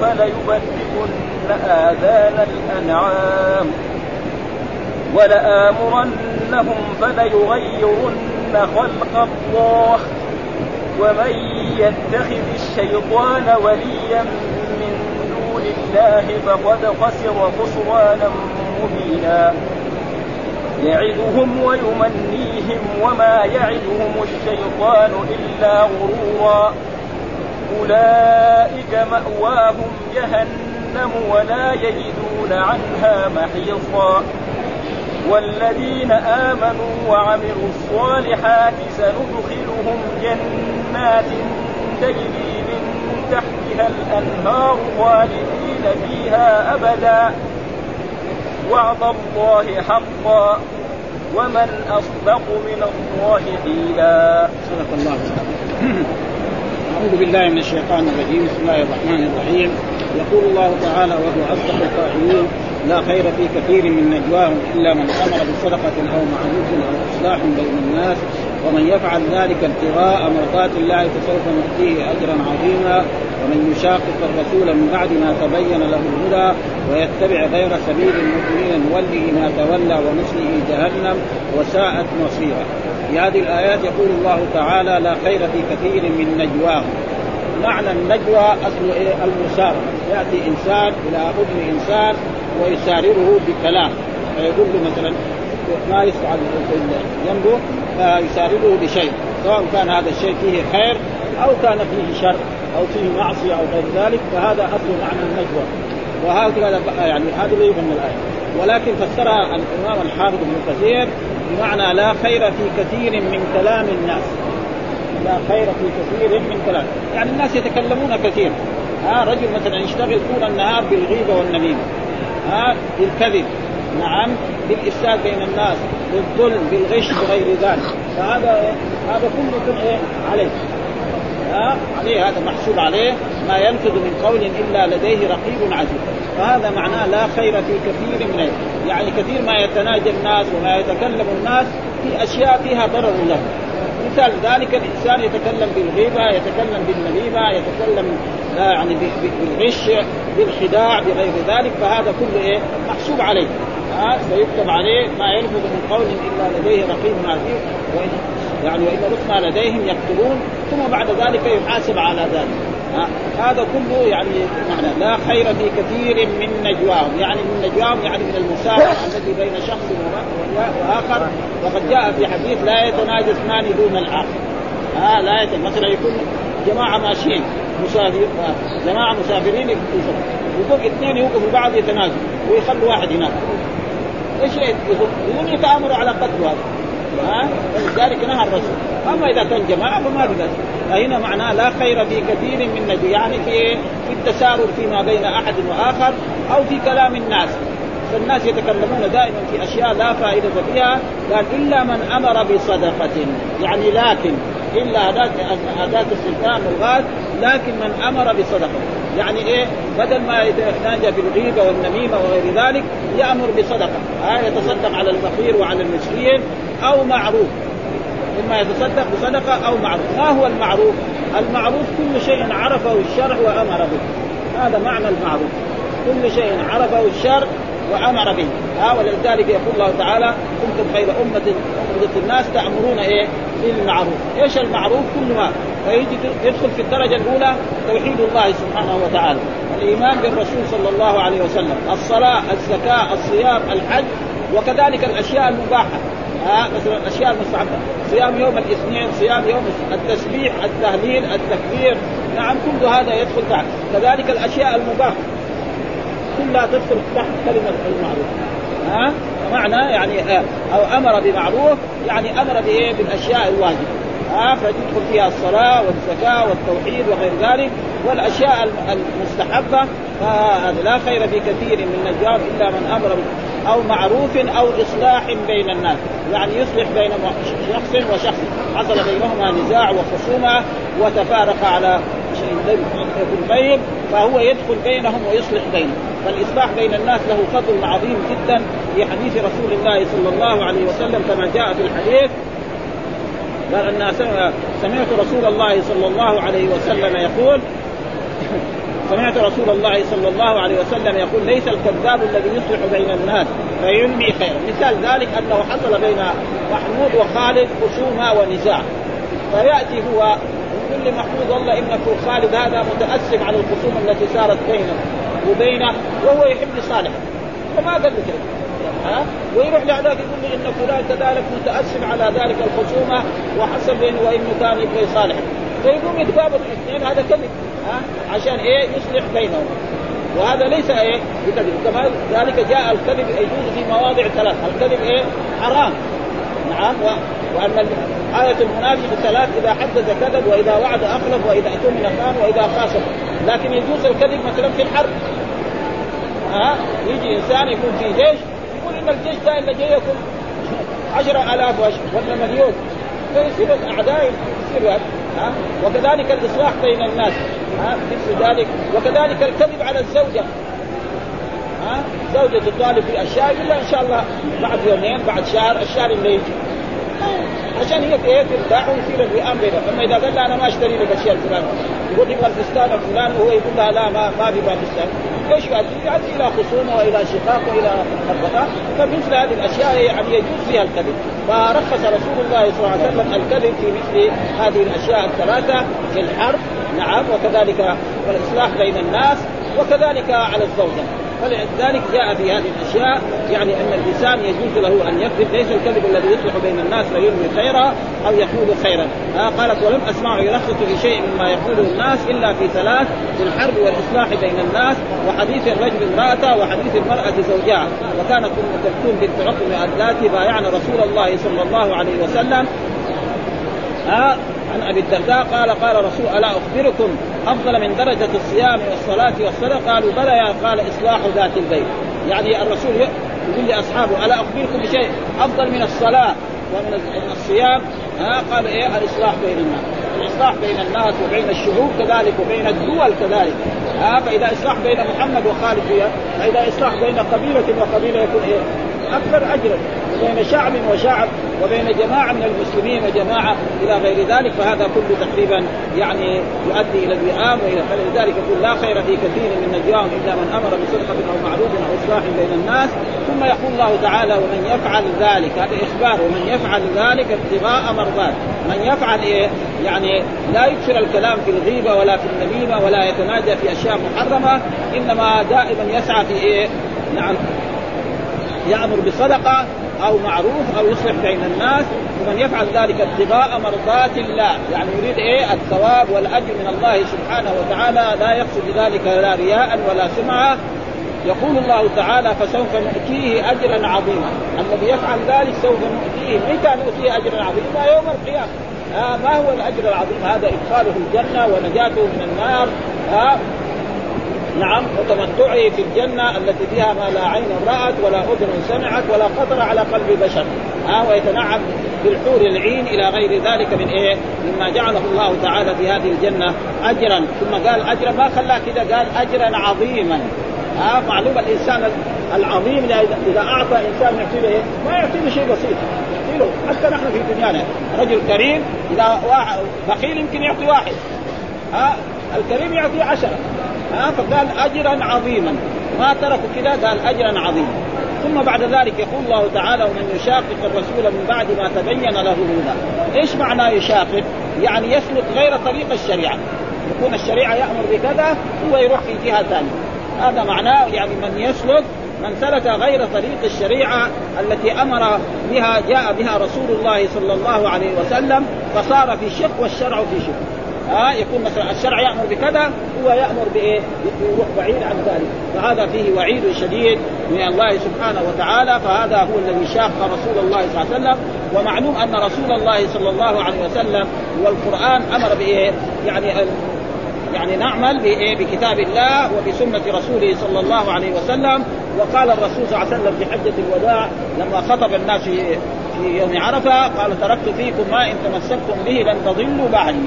فليبتكن آذان الأنعام ولآمرنهم فليغيرن خلق الله ومن يتخذ الشيطان وليا من دون الله فقد خسر خسرانا مبينا. يعدهم ويمنيهم وما يعدهم الشيطان إلا غرورا. أولئك مأواهم جهنم ولا يجدون عنها محيصا. والذين آمنوا وعملوا الصالحات سندخلهم جنات تجري من تحتها الأنهار خالدين فيها أبدا. وعد الله حقا. ومن أصدق من الله قيلا. صدق الله أعوذ بالله من الشيطان الرجيم. بسم الله الرحمن الرحيم. يقول الله تعالى وهو أصدق القائلين لا خير في كثير من نجواهم إلا من أمر بصدقة أو معروف أو إصلاح بين الناس. ومن يفعل ذلك ابتغاء مرضات الله فسوف نؤتيه أجرا عظيما. ومن يشاقق الرسول من بعد ما تبين له الهدى ويتبع غير سبيل المؤمنين نوله ما تولى ونصله جهنم وساءت مصيرا في هذه الآيات يقول الله تعالى لا خير في كثير من نجواهم معنى النجوى أصل إيه المسارعه يأتي إنسان إلى أذن إنسان ويسارره بكلام. فيقول له مثلا ما يسعى جنبه فيسارره بشيء سواء كان هذا الشيء فيه خير أو كان فيه شر أو فيه معصية أو غير ذلك فهذا أصل معنى النجوى. وهكذا يعني هذا اللي يفهم الآية. ولكن فسرها الإمام الحافظ ابن كثير بمعنى لا خير في كثير من كلام الناس. لا خير في كثير من كلام. يعني الناس يتكلمون كثير. ها رجل مثلا يشتغل طول النهار بالغيبه والنميمة. ها بالكذب. نعم بالإفساد بين الناس بالظلم بالغش وغير ذلك. فهذا هذا كله عليه. ها عليه هذا محسوب عليه. ما ينفذ من قول إلا لديه رقيب عزيز. فهذا معناه لا خير في كثير من يعني كثير ما يتناجى الناس وما يتكلم الناس في أشياء فيها ضرر لهم مثال ذلك الإنسان يتكلم بالغيبة يتكلم بالنميمه يتكلم يعني بالغش بالخداع بغير ذلك فهذا كله إيه؟ محسوب عليه. ها سيكتب عليه ما يلفظ من قول إلا لديه رقيب عتيد وان يعني وإن لديهم يكتبون ثم بعد ذلك يحاسب على ذلك. هذا كله يعني معنى لا خير في كثير من نجواهم. يعني من نجواهم يعني من المساعدة الذي بين شخص وآخر. وقد جاء في حديث لا يتناجى اثنان دون الآخر. ها لا يت... مثلا يكون جماعة ماشيين مسافر جماعة مسافرين يكون اثنين يوقفوا بعض يتناجوا ويخلوا واحد هناك. إيش يقول يتآمروا على قتل هذا. ولذلك نهى الرسول. أما إذا كان جماعة فما في فهنا معناه لا خير في كثير من نبي يعني في في التسارر فيما بين أحد وآخر أو في كلام الناس. فالناس يتكلمون دائما في أشياء لا فائدة فيها قال إلا من أمر بصدقة يعني لكن إلا اداه اداه السلطان والغاز لكن من أمر بصدقة. يعني إيه؟ بدل ما يتناجى بالغيبه والنميمة وغير ذلك يأمر بصدقة. ها؟ يتصدق على الفقير وعلى المسكين أو معروف. إما يتصدق بصدقة أو معروف. ما هو المعروف؟ المعروف كل شيء عرفه الشرع وامر به هذا معنى المعروف. كل شيء عرفه الشرع وأمر به. ها ولذلك يقول الله تعالى كنتم خير أمة أخرجت الناس تأمرون إيه؟ بالمعروف. إيش المعروف؟ كل ما. فيجي يدخل في الدرجة الأولى توحيد الله سبحانه وتعالى. الإيمان بالرسول صلى الله عليه وسلم. الصلاة الزكاة الصيام الحج وكذلك الأشياء المباحة. ها مثلا الأشياء المستحبة. صيام يوم الاثنين صيام يوم التسبيح التهليل التكبير. نعم كل هذا يدخل تحت. كذلك الأشياء المباحة. كلها تدخل تحت كلمة المعروف. ها؟ معنى يعني أو أمر بمعروف يعني أمر بإيه؟ بالأشياء الواجبة. ها؟ فتدخل فيها الصلاة والزكاة والتوحيد وغير ذلك. والأشياء المستحبة فهذا لا خير في كثير من نجار إلا من أمر أو معروف أو إصلاح بين الناس. يعني يصلح بين شخص وشخص. حصل بينهما نزاع وخصومة وتفارق على شيء يكون طيب فهو يدخل بينهم ويصلح بينهم. فالإصلاح بين الناس له فضل عظيم جدا في حديث رسول الله صلى الله عليه وسلم كما جاء في الحديث. قال أن سمعت رسول الله صلى الله عليه وسلم يقول سمعت رسول الله صلى الله عليه وسلم يقول ليس الكذاب الذي يصلح بين الناس فينمي خيرا مثال ذلك أنه حصل بين محمود وخالد خصومة ونزاع فيأتي هو يقول لمحمود والله إنك خالد هذا متأسف على الخصوم التي صارت بينه وبينه وهو يحب صالح فما قال له كذا؟ ها؟ ويروح لهذاك يقول لي إن فلان كذلك متأسف على ذلك الخصومة وحصل بينه وإنه كان يبغى يصالح فيقوم يتقابل الاثنين هذا كذب. ها عشان إيه؟ يصلح بينهم. وهذا ليس إيه؟ بكذب. كما ذلك جاء الكذب يجوز في مواضع ثلاث. الكذب إيه؟ حرام. نعم. و... وأن آية المنافق ثلاث إذا حدث كذب وإذا وعد أخلف وإذا أتمن خان وإذا خاصم. لكن يجوز الكذب مثلا في الحرب. ها يجي إنسان يكون في جيش يقول إن الجيش ده إلا جاي يكون عشرة آلاف ولا مليون. فيصير الأعداء يصير ها؟ وكذلك الإصلاح بين الناس ها؟ مثل ذلك وكذلك الكذب على الزوجة ها؟ زوجة تطالب باشياء إلا إن شاء الله بعد يومين بعد شهر الشهر اللي يجي. عشان هي إيه؟ ترتاح ويصير بينهم أما إذا قال أنا ما أشتري لك الاشياء الفلانيه يقول يبغى الفستان الفلاني وهو يقول لها لا ما ما بيبغى فستان إيش يؤدي؟ يؤدي إلى خصومة وإلى شقاق وإلى خربطه فمثل هذه الأشياء يعني يجوز فيها الكذب. فرخص رسول الله صلى الله عليه وسلم الكذب في مثل هذه الأشياء الثلاثة في الحرب. نعم وكذلك والاصلاح بين الناس وكذلك على الزوجة. فلذلك جاء في هذه الأشياء يعني أن الإنسان يجوز له أن يكذب ليس الكذب الذي يصلح بين الناس فيرمي خيرا أو يقول خيرا. آه قالت ولم اسمعه يرخص في شيء مما يقوله الناس إلا في ثلاث في الحرب والإصلاح بين الناس وحديث الرجل امرأته وحديث المرأة زوجها. وكانت أم كلثوم بنت عقم اللاتي بايعن رسول الله صلى الله عليه وسلم. آه عن أبي الدرداء قال قال رسول ألا أخبركم أفضل من درجة الصيام والصلاة والصدقه قالوا بلى يا قال إصلاح ذات البيت. يعني الرسول يقول لأصحابه ألا أخبركم بشيء أفضل من الصلاة ومن الصيام؟ ها قال إيه الإصلاح بين الناس. الإصلاح بين الناس وبين الشعوب كذلك وبين الدول كذلك. ها فإذا إصلاح بين محمد وخالد فيها فإذا إصلاح بين قبيلة وقبيلة يكون إيه أكثر أجرا. وبين شعب وشعب وبين جماعة من المسلمين وجماعة إلى غير ذلك فهذا كله تقريبا يعني يؤدي إلى الوئام وإلى فلذلك يقول لا خير في كثير من نجواهم إلا من أمر بصدقة أو معروف أو إصلاح بين الناس. ثم يقول الله تعالى ومن يفعل ذلك هذا إخبار. ومن يفعل ذلك ابتغاء مرضات من يفعل إيه؟ يعني لا يكثر الكلام في الغيبة ولا في النميمة ولا يتناجى في أشياء محرمة إنما دائما يسعى في إيه؟ نعم يأمر بصدقة أو معروف أو يصلح بين الناس ومن يفعل ذلك ابتغاء مرضات الله. يعني يريد إيه؟ الثواب والأجر من الله سبحانه وتعالى لا يقصد بذلك لا رياء ولا سمعة. يقول الله تعالى فسوف نؤتيه أجرا عظيما. الذي يفعل ذلك سوف نؤتيه. متى نؤتيه أجرا عظيما؟ يوم القيامة. آه ما هو الأجر العظيم؟ هذا إدخاله الجنة ونجاته من النار. آه نعم وتمتعه في الجنة التي فيها ما لا عين رأت ولا أذن سمعت ولا خطر على قلب بشر. ها آه ويتنعم بالحور العين إلى غير ذلك من إيه؟ مما جعله الله تعالى في هذه الجنة أجرا. ثم قال أجرا ما خلاه كذا قال أجرا عظيما. ها آه معلوم الإنسان العظيم إذا أعطى إنسان يعطي له إيه؟ ما يعطي له شيء بسيط. يعطي له حتى نحن في دنيانا. رجل كريم إذا واحد بخيل يمكن يعطي واحد. ها آه الكريم يعطي عشرة. ها فقال اجرا عظيما. ما تركوا كذا قال اجرا عظيما. ثم بعد ذلك يقول الله تعالى ومن يشاقق الرسول من بعد ما تبين له الهدى إيش معنى يشاقق؟ يعني يسلك غير طريق الشريعة. يكون الشريعة يأمر بكذا هو يروح في جهة ثانية. هذا معناه يعني من يسلك من سلك غير طريق الشريعة التي أمر بها جاء بها رسول الله صلى الله عليه وسلم فصار في شق والشرع في شق. ها يكون مثلا الشرع يأمر بكذا هو يأمر بإيه؟ يروح بعيد عن ذلك. فهذا فيه وعيد شديد من الله سبحانه وتعالى فهذا هو الذي شاق رسول الله صلى الله عليه وسلم. ومعلوم أن رسول الله صلى الله عليه وسلم والقرآن أمر بإيه؟ يعني يعني نعمل بكتاب الله وبسنة رسوله صلى الله عليه وسلم. وقال الرسول صلى الله عليه وسلم في حجة الوداع لما خطب الناس في يوم عرفة قال تركت فيكم ما إن تمسكتم به لن تضلوا بعدي.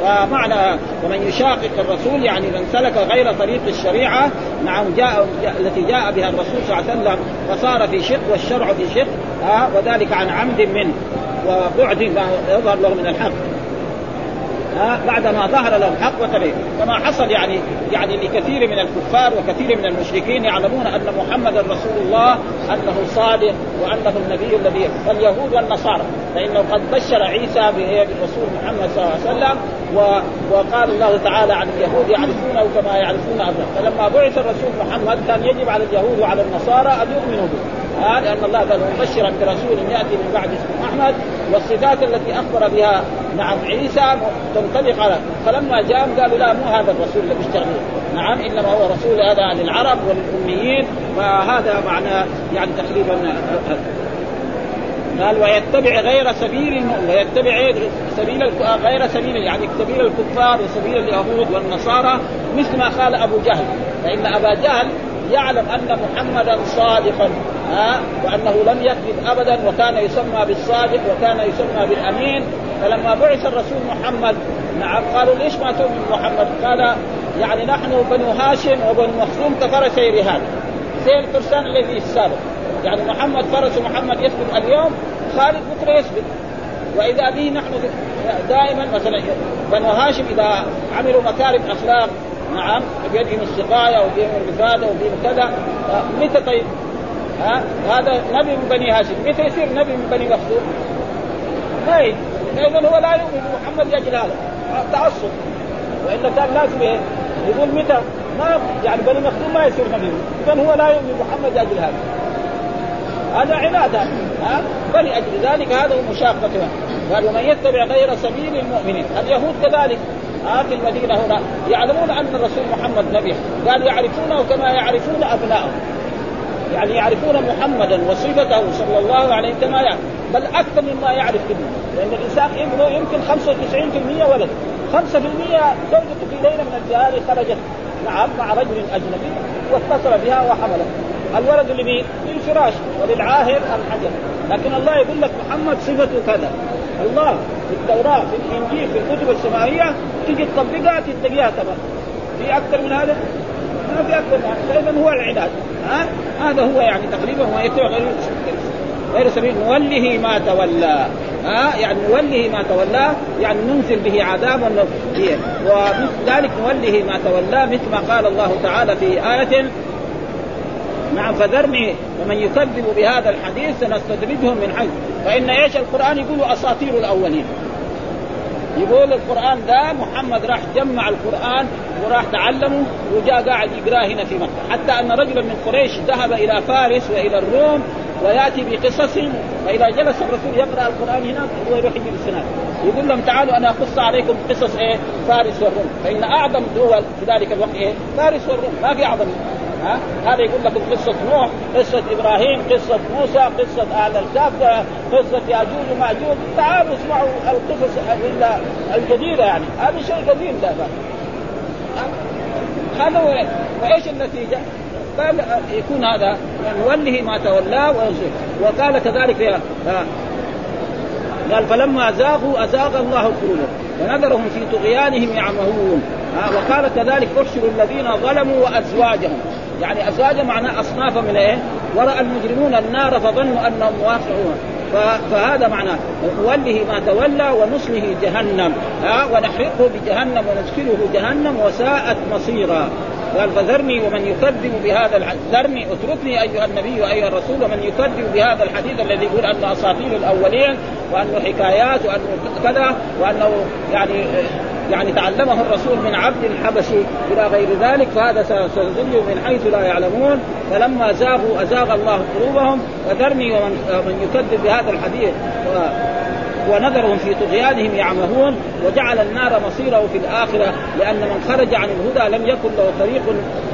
فمعنى ومن يشاقق الرسول يعني من سلك غير طريق الشريعة نعم جاء التي جاء بها الرسول صلى الله عليه وسلم فصار في شق والشرع في شق وذلك عن عمد منه وبعد ما يظهر له من الحق. ها بعدما ظهر له الحق وتبين كما حصل يعني يعني لكثير من الكفار وكثير من المشركين يعلمون أن محمدا رسول الله أنه صادق وأنه النبي الذي اليهود والنصارى. فإنه قد بشر عيسى بالرسول محمد صلى الله عليه وسلم وقال الله تعالى عن اليهود يعرفونه كما يعرفون ابنائهم فلما بعث الرسول محمد كان يجب على اليهود وعلى النصارى أن يؤمنوا به. آه لأن الله قال مبشرا برسول يأتي من بعد اسمه أحمد والصفات التي أخبر بها نعم عيسى تنطبق على فلما جاءهم قالوا لا مو هذا الرسول اللي بيشتغل نعم إنما هو رسول هذا للعرب والأميين فهذا معنى يعني تقريبا قال ويتبع غير سبيل ويتبع سبيل غير سبيل يعني سبيل الكفار وسبيل اليهود والنصارى مثل ما قال أبو جهل. فإن أبا جهل يعلم أن محمدا صادقا. ها وأنه لم يكذب ابدا وكان يسمى بالصادق وكان يسمى بالأمين فلما بعث الرسول محمد نعم قالوا ليش ما تؤمن محمد؟ قال يعني نحن بنو هاشم وبنو مخزوم كفرس رهان زي الفرسان الذي السابق يعني محمد فرس محمد يسبق اليوم خالد بكرة يسبق وإذا به نحن دائما مثلا بنو هاشم إذا عملوا مكارم أخلاق نعم بيدهم السقاية وبيدهم الرفادة وبيدهم كذا متى طيب؟ ها؟ هذا نبي من بني هاشم. متى يصير نبي من بني مخزوم؟ ما اذا هو لا يؤمن بمحمد لأجل هذا. تعصب. وإلا كان لازم إيه؟ يقول متى؟ ما يعني بني مخزوم ما يصير نبي. اذا هو لا يؤمن بمحمد لأجل هذا. هذا عناد ها؟ فلأجل ذلك هذا مشاقة قال ومن يتبع غير سبيل المؤمنين. اليهود كذلك. آه في المدينة هنا. يعلمون أن الرسول محمد نبي. قال يعرفونه كما يعرفون أبنائهم يعني يعرفون محمدا وصفته صلى الله عليه كما يعرف. بل أكثر مما يعرف ابنه. لأن الإنسان ابنه يمكن 95% ولد. 5% زوجته في ليلة من الليالي خرجت نعم مع رجل أجنبي واتصل بها وحمله الولد لمين؟ للفراش وللعاهر الحجر. لكن الله يقول لك محمد صفته كذا. الله في التوراة في الإنجيل في الكتب السماوية تجي تطبقها تتقيها تمام. في أكثر من هذا؟ ما في هذا فإذا هو العناد ها؟ هذا هو يعني تقريبا ما يتبع غير غير سبيل. نوله ما تولى. ها؟ يعني نوله ما تولى. يعني ننزل به عذابا ومثل ذلك نوله ما تولى مثل ما قال الله تعالى في آية. نعم فذرني ومن يكذب بهذا الحديث سنستدرجهم من حيث. فإن إيش؟ القرآن يقول أساطير الأولين. يقول القرآن ده محمد راح جمع القرآن وراح تعلمه وجاء قاعد يقراه هنا في مكة. حتى أن رجلا من قريش ذهب إلى فارس وإلى الروم ويأتي بقصص فاذا جلس الرسول يقرأ القرآن هناك هو يروح يجيب السناد يقول لهم تعالوا أنا أقص عليكم قصص إيه؟ فارس والروم. فإن أعظم دول في ذلك الوقت إيه؟ فارس والروم. ما في أعظم. ها؟ هذا يقول لكم قصة نوح قصة إبراهيم قصة موسى قصة أهل الكهف قصة ياجوج وماجوج. تعالوا اسمعوا القصص الجديدة يعني. هذا شيء قديم ده. هذا وإيش النتيجة؟ قال يكون هذا نوله ما تولاه وينصر وقال كذلك يا قال فلما زاغوا أزاغ الله قلوبهم ونذرهم في طغيانهم يعمهون. وقال كذلك احشروا الذين ظلموا وأزواجهم. يعني أزواج معناه أصناف من إيه؟ وراى المجرمون النار فظنوا أنهم واقعون. فهذا معناه نوله ما تولى ونصله جهنم. ها؟ ونحرقه بجهنم وندخله جهنم وساءت مصيرا. قال فذرني ومن يكذب بهذا الحديث ذرني اتركني أيها النبي وأيها الرسول ومن يكذب بهذا الحديث الذي يقول انه أساطير الأولين وأنه حكايات وأنه كذا وأنه يعني يعني تعلمه الرسول من عبد حبشي إلى غير ذلك فهذا سيضل من حيث لا يعلمون. فلما زاغوا أزاغ الله قلوبهم وذرني ومن من يكذب بهذا الحديث ونذرهم في طغيانهم يعمهون وجعل النار مصيره في الآخرة لأن من خرج عن الهدى لم يكن له طريق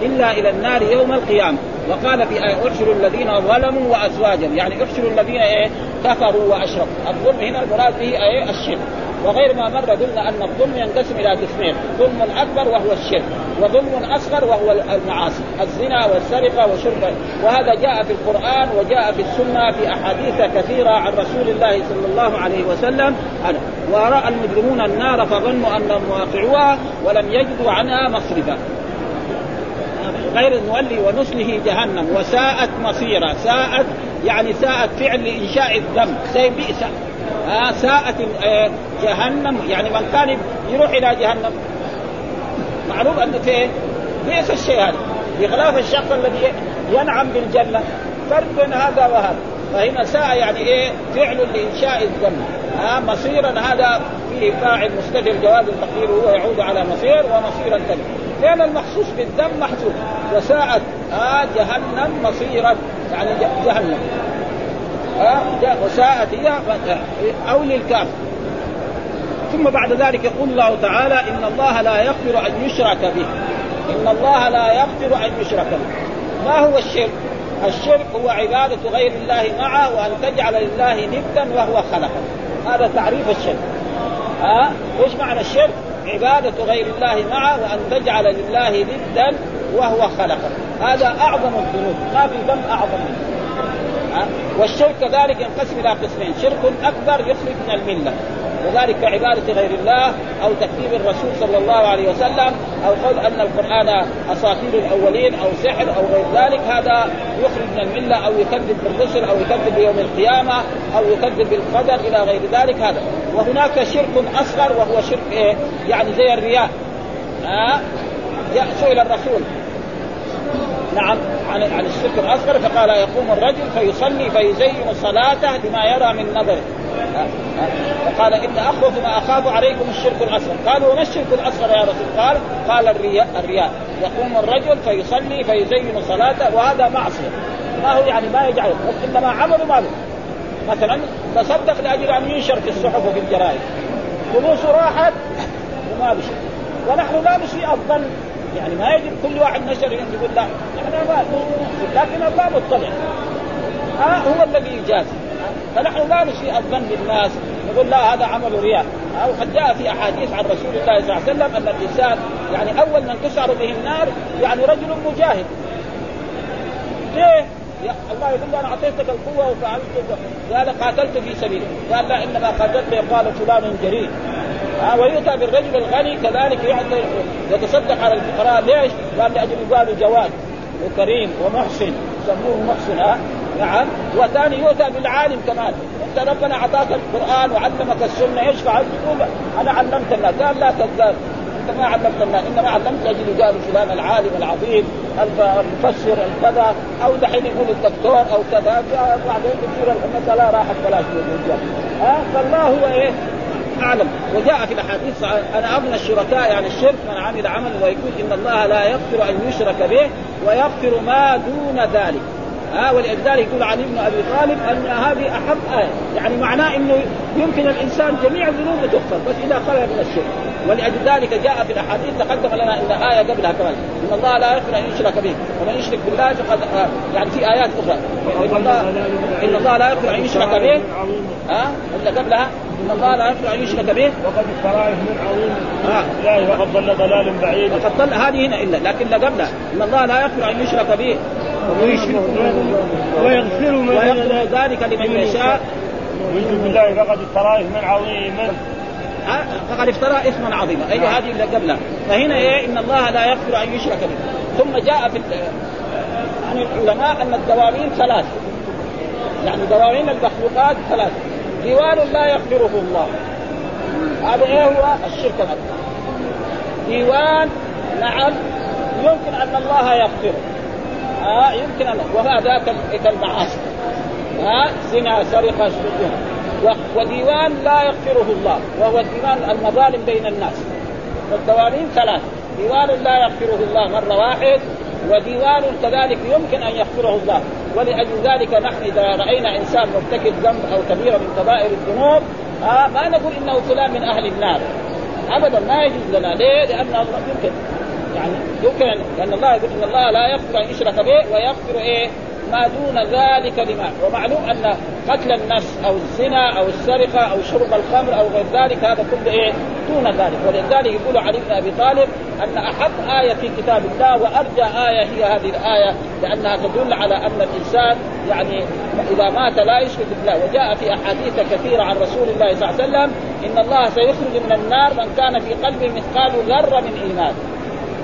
إلا إلى النار يوم القيامة. وقال في آية احشروا الذين ظلموا وازواجهم يعني احشروا الذين إيه؟ كفروا وأشركوا. الظلم هنا المراد به إيه؟ الشرك. وغير ما مر قلنا أن الظلم ينقسم إلى قسمين ظلم اكبر وهو الشرك وظلم اصغر وهو المعاصي الزنا والسرقة وشرب. وهذا جاء في القرآن وجاء في السنة في أحاديث كثيرة عن رسول الله صلى الله عليه وسلم وراى المجرمون النار فظنوا أنهم واقعوها ولم يجدوا عنها مصرفا. غير نولي ونصله جهنم وساءت مصيرا ساءت يعني ساءت فعل لانشاء الذنب زي بئس. آه ساءت آه جهنم. يعني من كان يروح إلى جهنم معروف أنه في بئس الشيء هذا. بخلاف الشخص الذي ينعم بالجنة فرق هذا وهذا. فهنا ساء يعني إيه؟ فعل لإنشاء الذنب آه مصيرا هذا فيه فاعل مستتر جواز التقدير وهو يعود على مصير ومصيرا ثاني كان المخصوص بالذنب محسوب وساءت آه جهنم مصيرا يعني جهنم. آه وساءت هي أو للكافر. ثم بعد ذلك يقول الله تعالى إن الله لا يغفر أن يشرك به. إن الله لا يغفر أن يشرك به. ما هو الشرك؟ الشرك هو عبادة غير الله معه وأن تجعل لله ندا وهو خلقه. هذا تعريف الشرك. ها؟ أه؟ إيش معنى الشرك؟ عبادة غير الله معه وأن تجعل لله ندا وهو خلقه. هذا أعظم الذنوب. ما في ذنب أعظم منه والشرك كذلك ينقسم إلى قسمين شرك أكبر يخرج من الملة وذلك كعبادة غير الله أو تكذيب الرسول صلى الله عليه وسلم أو قول أن القرآن أساطير الأولين أو سحر أو غير ذلك هذا يخرج من الملة أو يكذب بالرسل أو يكذب بيوم القيامة أو يكذب بالقدر إلى غير ذلك هذا وهناك شرك أصغر وهو شرك إيه؟ يعني زي الرياء آه؟ سئل الرسول نعم عن عن الشرك الأصغر فقال يقوم الرجل فيصلي فيزين صلاته بما يرى من نظره فقال إن اخوف ما أخاف عليكم الشرك الأصغر. قالوا وما الشرك الأصغر يا رسول قال قال الرياء الرياء. يقوم الرجل فيصلي فيزين صلاته وهذا معصية. ما هو يعني ما يجعل إنما عمله ما مثلا تصدق لأجل أن ينشر في الصحف وفي الجرائد. فلوسه راحت وما بشيء ونحن لا نسيء الظن يعني ما يجب كل واحد نشر يقول لا. نحن ما لكن الله مطلع. ها آه هو الذي يجازي. فنحن لا نسيء الظن بالناس. نقول لا هذا عمل رياء. أو قد جاء في أحاديث عن رسول الله صلى الله عليه وسلم أن الإنسان يعني أول من تسعر به النار يعني رجل مجاهد. ليه؟ الله يقول أنا أعطيتك القوة وفعلت قال قاتلت في سبيله قال لا إنما قاتلت يقال فلان جريء. ها ويؤتى بالرجل الغني كذلك يعطي يتصدق على الفقراء. ليش؟ قال لاجل يقال جواد وكريم ومحسن يسموه محسن ها؟ نعم. وثاني يؤتى بالعالم كمان. أنت ربنا أعطاك القرآن وعلمك السنة. إيش فعلت؟ تقول أنا علمت الناس. قال لا كذاب أنت ما علمت الناس. إنما علمت أجل قالوا فلان العالم العظيم المفسر الكذا. أو دحين يقول الدكتور أو كذا. بعدين بتصير المساله راحت بلاش. ها؟ فالله هو إيه؟ اعلم وجاء في الأحاديث أنا أغنى الشركاء يعني الشرك من عمل عمل ويقول إن الله لا يغفر أن يشرك به ويغفر ما دون ذلك. ها ولذلك يقول علي بن أبي طالب أن هذه أحب آية. يعني معناه إنه يمكن الإنسان جميع ذنوبه تغفر بس إذا خلى من الشرك. ولأجل ذلك جاء في الأحاديث تقدم لنا إن آية قبلها كمان. إن الله لا يغفر أن يشرك به. ومن يشرك بالله فقد يعني في آيات أخرى. إن الله إن الله لا يغفر أن يشرك به. ها ولا قبلها. ان الله لا يغفر أن يشرك به. وقد افترى من عظيم. لا وقد ضل ضلال بعيد وقد ضل هذه هنا الا لكن لا قبلها. إن الله لا يغفر أن يشرك به. ويغفر من ويغفر ذلك لمن يشاء. ويشرك بالله فقد افترى اثما عظيما فقد افترى اثما عظيما. اي هذه اللي قبلها. فهنا إيه؟ إن الله لا يغفر أن يشرك به. ثم جاء في عن العلماء أن الدواوين ثلاث. يعني دواوين المخلوقات ثلاث. ديوان لا يغفره الله. هذا إيه هو؟ الشرك الأكبر. ديوان نعم يمكن أن الله يغفره آه يمكن ان وهذا كالمعاصي ها آه زنا سرقة شرك. وديوان لا يغفره الله. وهو ديوان المظالم بين الناس. والدوالين ثلاث ديوان لا يغفره الله مرة واحد وديوان كذلك يمكن أن يغفره الله ولأجل ذلك نحن إذا رأينا إنسان مرتكب ذنب أو كبيرة من كبائر الذنوب آه ما نقول إنه فلان من أهل النار ابدا ما يجوز لنا ليه؟ لأن الله يمكن يعني يمكن لأن الله يقول إن الله لا يغفر أن يشرك به ويغفر إيه؟ ما دون ذلك لما ومعلوم أن قتل النفس أو الزنا أو السرقة أو شرب الخمر أو غير ذلك هذا كله إيه؟ دون ذلك. ولذلك يقول علي بن أبي طالب أن أحق آية في كتاب الله وأرجى آية هي هذه الآية لأنها تدل على أن الإنسان يعني إذا مات لا يشرك بالله. وجاء في أحاديث كثيرة عن رسول الله صلى الله عليه وسلم إن الله سيخرج من النار من كان في قلبه مثقال ذرة من إيمان.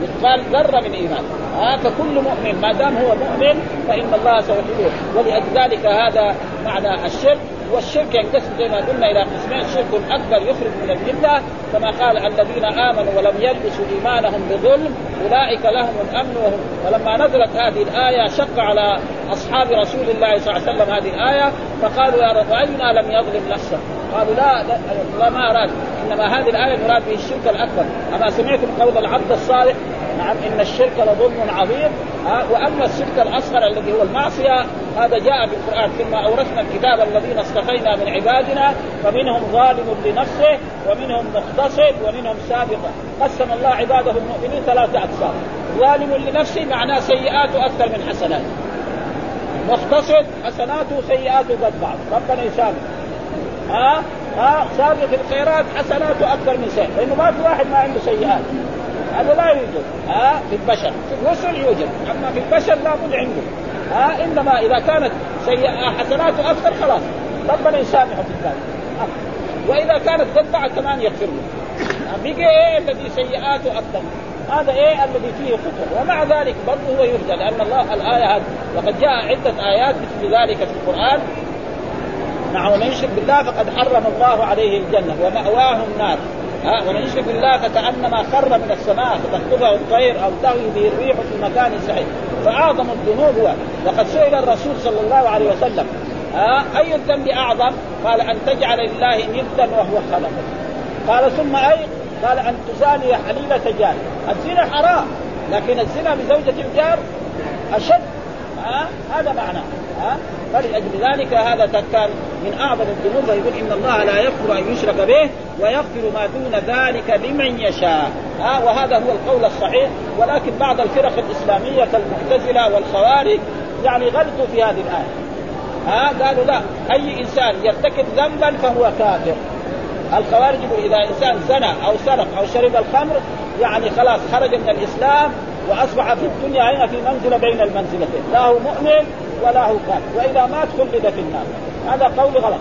مثقال ذره من إيمان. آه فكل مؤمن ما دام هو مؤمن فإن الله سيخرجه ولذلك هذا معنى الشرك. والشرك ينقسم زي ما قلنا إلى قسمين. شرك أكبر يخرج من المله كما قال الذين آمنوا ولم يلبسوا إيمانهم بظلم أولئك لهم الأمن وهم ولما نزلت هذه الآية شق على أصحاب رسول الله صلى الله عليه وسلم هذه الآية فقالوا يا رب اينا لم يظلم نفسه؟ قالوا لا, لا, ما أراد. إنما هذه الآية مراد به الشرك الأكبر. أما سمعتم قول العبد الصالح؟ نعم إن الشرك لظلم عظيم وأما الشرك الأصغر الذي هو المعصية هذا جاء في القرآن ثم أورثنا الكتاب الذين اصطفينا من عبادنا فمنهم ظالم لنفسه ومنهم مقتصد ومنهم سابق. قسم الله عباده المؤمنين ثلاثة أقسام. ظالم لنفسه معناه سيئاته أكثر من حسناته. مقتصد حسناته سيئاته قد بعض. ربنا يسامح ها ها سابق الخيرات حسناته أكثر من سيئات لأنه ما في واحد ما عنده سيئات. هذا لا يوجد. ها؟ في البشر. في الرسل يوجد. أما في البشر لا بد عنده. ها؟ إنما إذا كانت سيئة حسناته أكثر خلاص. ربنا يسامحه في ذلك وإذا كانت بعد كمان يغفر له. بقي إيه الذي سيئاته أكثر؟ هذا إيه الذي فيه كفر ومع ذلك برضه هو يرجى لأن الله الآية هذه وقد جاء عدة آيات مثل ذلك في القرآن. نعم ومن يشرك بالله فقد حرم الله عليه الجنة ومأواه النار. ها ومن يشرك بالله فكأنما خر من السماء فتخطفه الطير أو تهوي به الريح في مكان سعيد. فأعظم الذنوب هو وقد سئل الرسول صلى الله عليه وسلم ها أي الذنب أعظم؟ قال أن تجعل لله ندا وهو خلقك قال ثم أي؟ قال أن تزاني حليلة جار الزنا حرام لكن الزنا بزوجة الجار أشد. ها هذا معناه. ها؟ فلأجل ذلك هذا كان من أعظم الذنوب ويقول إن الله لا يغفر أن يشرك به ويغفر ما دون ذلك لمن يشاء. ها وهذا هو القول الصحيح. ولكن بعض الفرق الإسلامية كالمعتزلة والخوارج يعني غلطوا في هذه الآية. ها قالوا لا أي إنسان يرتكب ذنبا فهو كافر. الخوارج يقول إذا إنسان زنى أو سرق أو شرب الخمر يعني خلاص خرج من الإسلام وأصبح في الدنيا هنا في منزلة بين المنزلتين. لا هو مؤمن ولا هو كافر. وإذا مات خلد في النار. هذا قول غلط.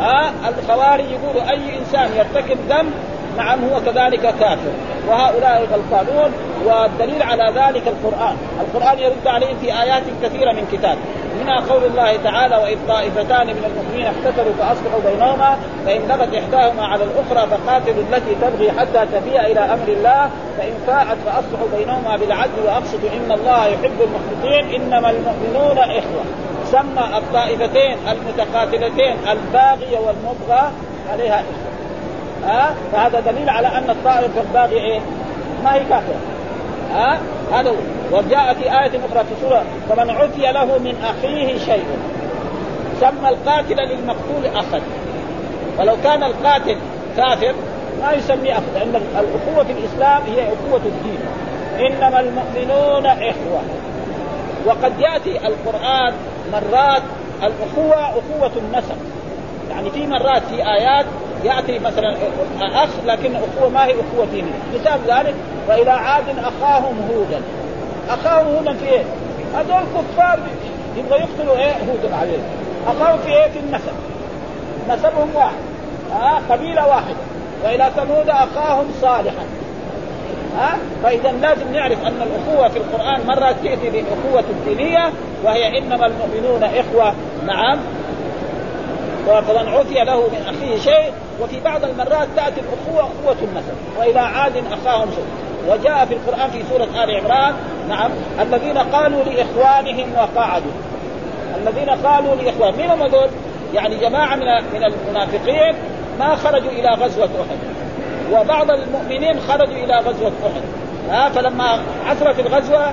ها؟ الخوارج يقولوا أي إنسان يرتكب ذنب نعم هو كذلك كافر. وهؤلاء غلطانون والدليل على ذلك القرآن، القرآن يرد عليهم في آيات كثيرة من كتاب، منها قول الله تعالى وإذ طائفتان من المؤمنين اقتتلوا فأصلحوا بينهما فإن بغت إحداهما على الأخرى فقاتلوا التي تبغي حتى تفيء إلى أمر الله فإن فاءت فأصلحوا بينهما بالعدل وأقسطوا إن الله يحب المقسطين إنما المؤمنون إخوة. سمى الطائفتين المتقاتلتين الباغية والمبغى عليها اخوه ها؟ فهذا دليل على أن الطائفة الباغية إيه؟ ما هي كافرة. ها؟ هذا وجاء في آية أخرى في سورة فمن عفي له من أخيه شيء. سمى القاتل للمقتول أخا. ولو كان القاتل كافر ما يسمي أخ لأن الأخوة في الإسلام هي أخوة الدين. إنما المؤمنون إخوة. وقد يأتي القرآن مرات الأخوة أخوة النسب يعني في مرات في آيات يأتي مثلا أخ لكن أخوة ما هي أخوة دينيه، مثال ذلك وإلى عاد أخاهم هودا. أخاهم هودا في إيه؟ هذول كفار يبغوا يقتلوا إيه؟ هودا عليهم. أخاهم في إيه؟ في النسب. نسبهم واحد. آه قبيلة واحدة. وإلى ثمود أخاهم صالحا. ها؟ فإذا لازم نعرف أن الأخوة في القرآن مرة تأتي بالأخوة الدينية وهي إنما المؤمنون إخوة. نعم. فمن عفي له من أخيه شيء وفي بعض المرات تأتي الأخوة أخوة النسب وإلى عاد أخاهم شيء. وجاء في القرآن في سورة آل عمران نعم. الذين قالوا لإخوانهم وقعدوا. الذين قالوا لإخوانهم من هم؟ يعني جماعة من من المنافقين ما خرجوا إلى غزوة أحد. وبعض المؤمنين خرجوا إلى غزوة أحد. ها فلما عثرت الغزوة